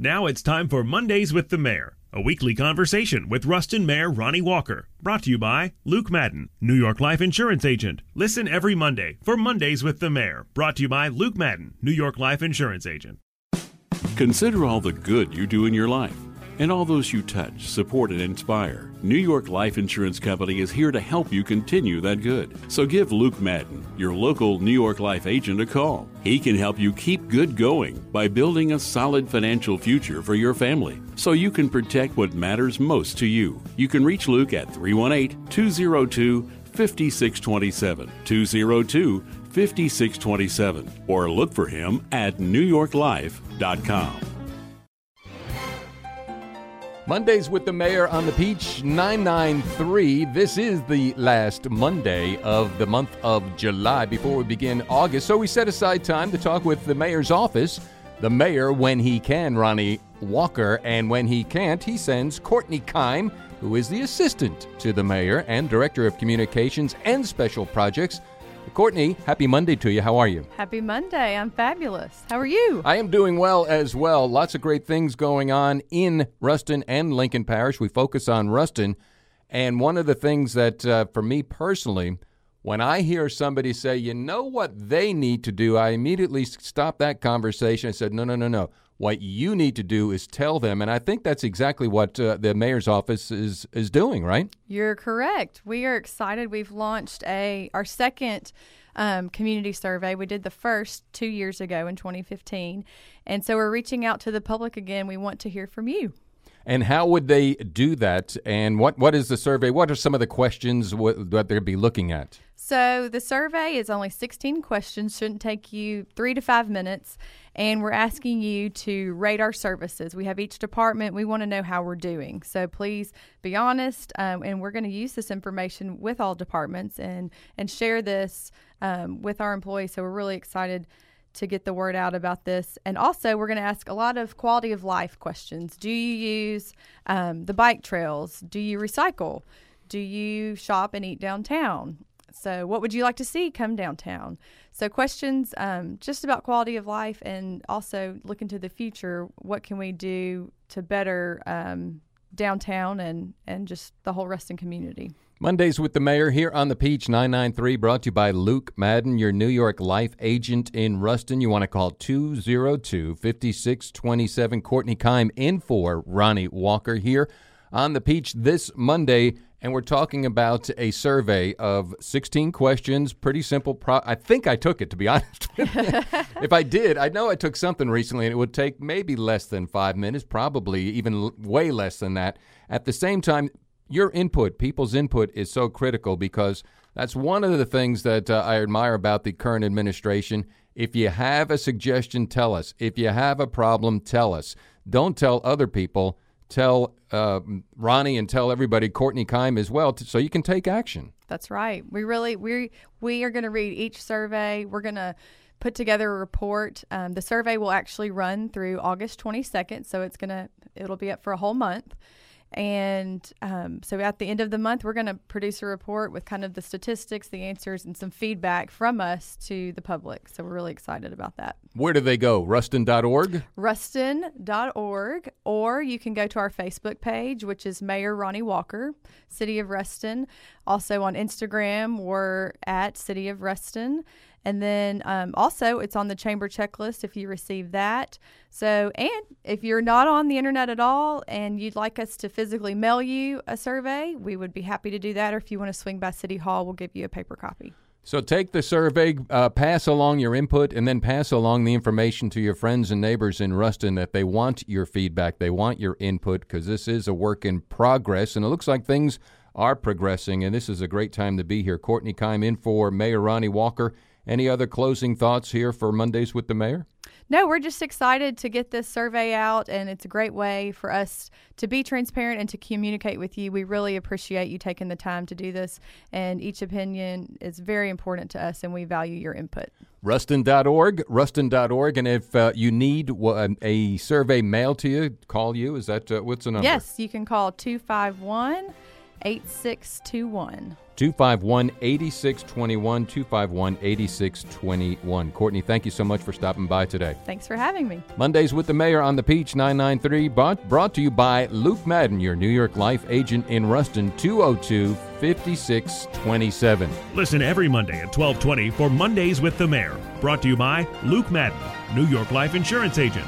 Now it's time for Mondays with the Mayor, a weekly conversation with Ruston Mayor Ronnie Walker. Brought to you by Luke Madden, New York Life Insurance Agent. Listen every Monday for Mondays with the Mayor. Brought to you by Luke Madden, New York Life Insurance Agent. Consider all the good you do in your life and all those you touch, support, and inspire. New York Life Insurance Company is here to help you continue that good. So give Luke Madden, your local New York Life agent, a call. He can help you keep good going by building a solid financial future for your family so you can protect what matters most to you. You can reach Luke at 318 202 5627. 202 5627. Or look for him at newyorklife.com. Mondays with the Mayor on the Peach 993. This is the last Monday of the month of July before we begin August. So we set aside time to talk with the Mayor's office. The Mayor, when he can, Ronnie Walker, and when he can't, he sends Kourtney Keim, who is the assistant to the Mayor and Director of Communications and Special Projects. Kourtney, happy Monday to you. How are you? Happy Monday. I'm fabulous. How are you? I am doing well as well. Lots of great things going on in Ruston and Lincoln Parish. We focus on Ruston. And one of the things that, uh, for me personally, when I hear somebody say, you know what they need to do, I immediately stop that conversation. I said, no, no, no, no. What you need to do is tell them, and I think that's exactly what uh, the mayor's office is is doing. Right? You're correct. We are excited. We've launched a our second um, community survey. We did the first two years ago in 2015, and so we're reaching out to the public again. We want to hear from you. And how would they do that? And what, what is the survey? What are some of the questions what, that they'd be looking at? So the survey is only 16 questions, shouldn't take you three to five minutes. And we're asking you to rate our services. We have each department. We want to know how we're doing. So please be honest. Um, and we're going to use this information with all departments and, and share this um, with our employees. So we're really excited to get the word out about this. And also, we're going to ask a lot of quality of life questions. Do you use um, the bike trails? Do you recycle? Do you shop and eat downtown? So, what would you like to see come downtown? So, questions um, just about quality of life and also look into the future. What can we do to better um, downtown and, and just the whole Ruston community? Mondays with the Mayor here on the Peach 993, brought to you by Luke Madden, your New York Life agent in Ruston. You want to call 202 5627. Kourtney Keim in for Ronnie Walker here on the Peach this Monday. And we're talking about a survey of 16 questions. Pretty simple. Pro- I think I took it, to be honest. if I did, I know I took something recently and it would take maybe less than five minutes, probably even way less than that. At the same time, your input, people's input, is so critical because that's one of the things that uh, I admire about the current administration. If you have a suggestion, tell us. If you have a problem, tell us. Don't tell other people. Tell uh, Ronnie and tell everybody, Kourtney Keim as well, so you can take action. That's right. We really we we are going to read each survey. We're going to put together a report. Um, the survey will actually run through August 22nd, so it's gonna it'll be up for a whole month. And um, so at the end of the month, we're going to produce a report with kind of the statistics, the answers, and some feedback from us to the public. So we're really excited about that. Where do they go? Ruston.org? Ruston.org. Or you can go to our Facebook page, which is Mayor Ronnie Walker, City of Ruston. Also on Instagram, we're at City of Ruston. And then um, also, it's on the chamber checklist if you receive that. So, and if you're not on the internet at all and you'd like us to physically mail you a survey, we would be happy to do that. Or if you want to swing by City Hall, we'll give you a paper copy. So take the survey, uh, pass along your input, and then pass along the information to your friends and neighbors in Ruston that they want your feedback, they want your input, because this is a work in progress, and it looks like things are progressing, and this is a great time to be here. Kourtney Keim in for Mayor Ronnie Walker. Any other closing thoughts here for Mondays with the Mayor? No, we're just excited to get this survey out, and it's a great way for us to be transparent and to communicate with you. We really appreciate you taking the time to do this, and each opinion is very important to us, and we value your input. Ruston.org, Ruston.org, and if uh, you need a survey mailed to you, call you. Is that uh, what's the number? Yes, you can call 251 8621. 251 8621. 251 8621. Kourtney, thank you so much for stopping by today. Thanks for having me. Mondays with the Mayor on the Peach 993, brought, brought to you by Luke Madden, your New York Life agent in Ruston, 202 5627. Listen every Monday at 1220 for Mondays with the Mayor. Brought to you by Luke Madden, New York Life Insurance Agent.